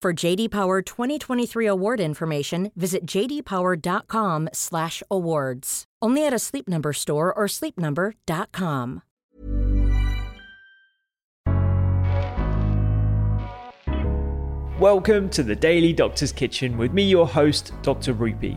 For JD Power 2023 award information, visit jdpower.com/awards. Only at a Sleep Number store or sleepnumber.com. Welcome to the Daily Doctor's Kitchen with me, your host, Dr. Rupy.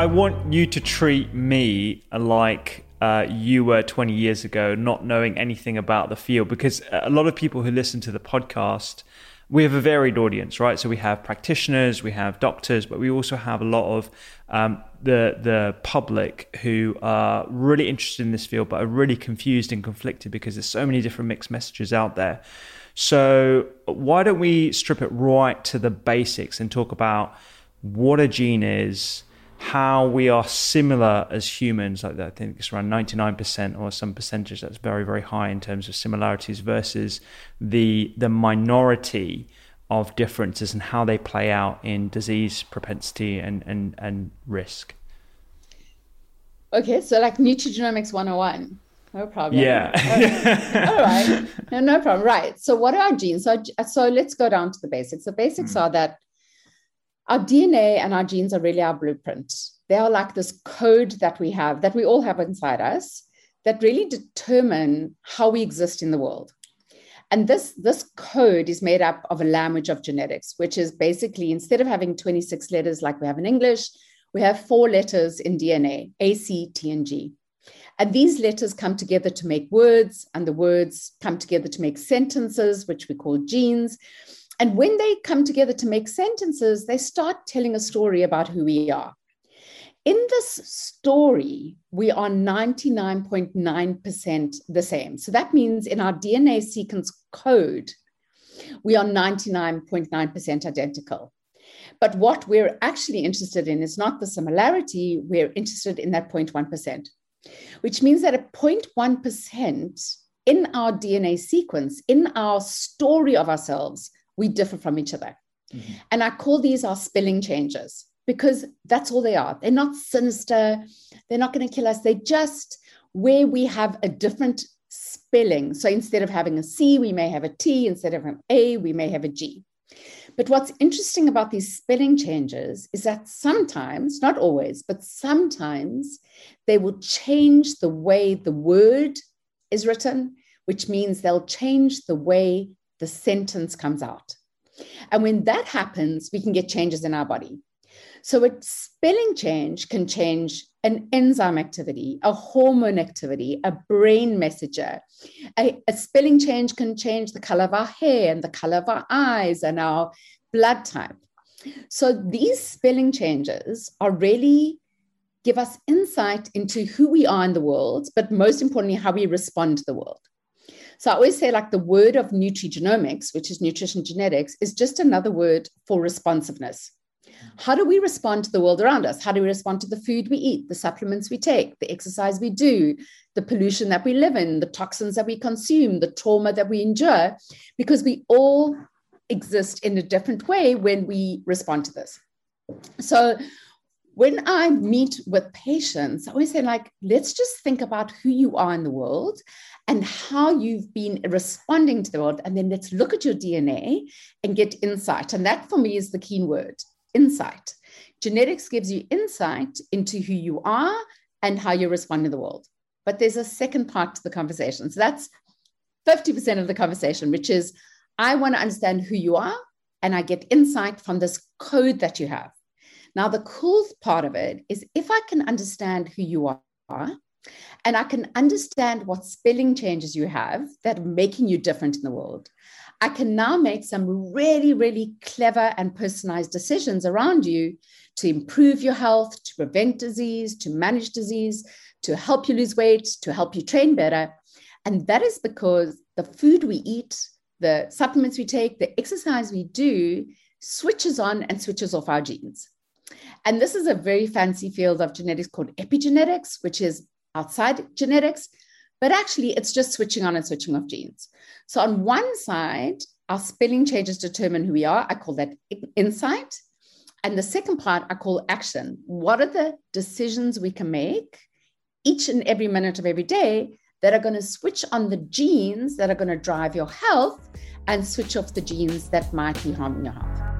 I want you to treat me like uh, you were 20 years ago, not knowing anything about the field, because a lot of people who listen to the podcast, we have a varied audience, right? So we have practitioners, we have doctors, but we also have a lot of um, the the public who are really interested in this field, but are really confused and conflicted because there's so many different mixed messages out there. So why don't we strip it right to the basics and talk about what a gene is? How we are similar as humans. Like that, I think it's around 99% or some percentage that's very, very high in terms of similarities versus the the minority of differences and how they play out in disease propensity and, and, and risk. Okay, so like nutrigenomics 101. No problem. Yeah. Okay. All right. No, no problem. Right. So what are our genes? So, so let's go down to the basics. The basics mm. are that our DNA and our genes are really our blueprint. They are like this code that we have, that we all have inside us, that really determine how we exist in the world. And this, this code is made up of a language of genetics, which is basically instead of having 26 letters like we have in English, we have four letters in DNA A, C, T, and G. And these letters come together to make words, and the words come together to make sentences, which we call genes. And when they come together to make sentences, they start telling a story about who we are. In this story, we are 99.9% the same. So that means in our DNA sequence code, we are 99.9% identical. But what we're actually interested in is not the similarity, we're interested in that 0.1%, which means that a 0.1% in our DNA sequence, in our story of ourselves, we differ from each other. Mm-hmm. And I call these our spelling changes because that's all they are. They're not sinister, they're not going to kill us. They're just where we have a different spelling. So instead of having a C, we may have a T. Instead of an A, we may have a G. But what's interesting about these spelling changes is that sometimes, not always, but sometimes they will change the way the word is written, which means they'll change the way the sentence comes out. And when that happens, we can get changes in our body. So a spelling change can change an enzyme activity, a hormone activity, a brain messenger. A, a, spelling change can change the color of our hair and the color of our eyes and our blood type. So these spelling changes are really give us insight into who we are in the world, but most importantly, how we respond to the world. So I always say, like, the word of nutrigenomics, which is nutrition genetics, is just another word for responsiveness. How do we respond to the world around us? How do we respond to the food we eat, the supplements we take, the exercise we do, the pollution that we live in, the toxins that we consume, the trauma that we endure? Because we all exist in a different way when we respond to this. So when I meet with patients, I always say, like, let's just think about who you are in the world and how you've been responding to the world. And then let's look at your DNA and get insight. And that for me is the key word insight. Genetics gives you insight into who you are and how you respond to the world. But there's a second part to the conversation. So that's 50% of the conversation, which is I want to understand who you are and I get insight from this code that you have. Now, the cool part of it is if I can understand who you are and I can understand what spelling changes you have that are making you different in the world, I can now make some really, really clever and personalized decisions around you to improve your health, to prevent disease, to manage disease, to help you lose weight, to help you train better. And that is because the food we eat, the supplements we take, the exercise we do switches on and switches off our genes. And this is a very fancy field of genetics called epigenetics, which is outside genetics, but actually it's just switching on and switching off genes. So on one side, our spelling changes determine who we are. I call that insight. And the second part I call action. What are the decisions we can make each and every minute of every day that are going to switch on the genes that are going to drive your health and switch off the genes that might be harming your health?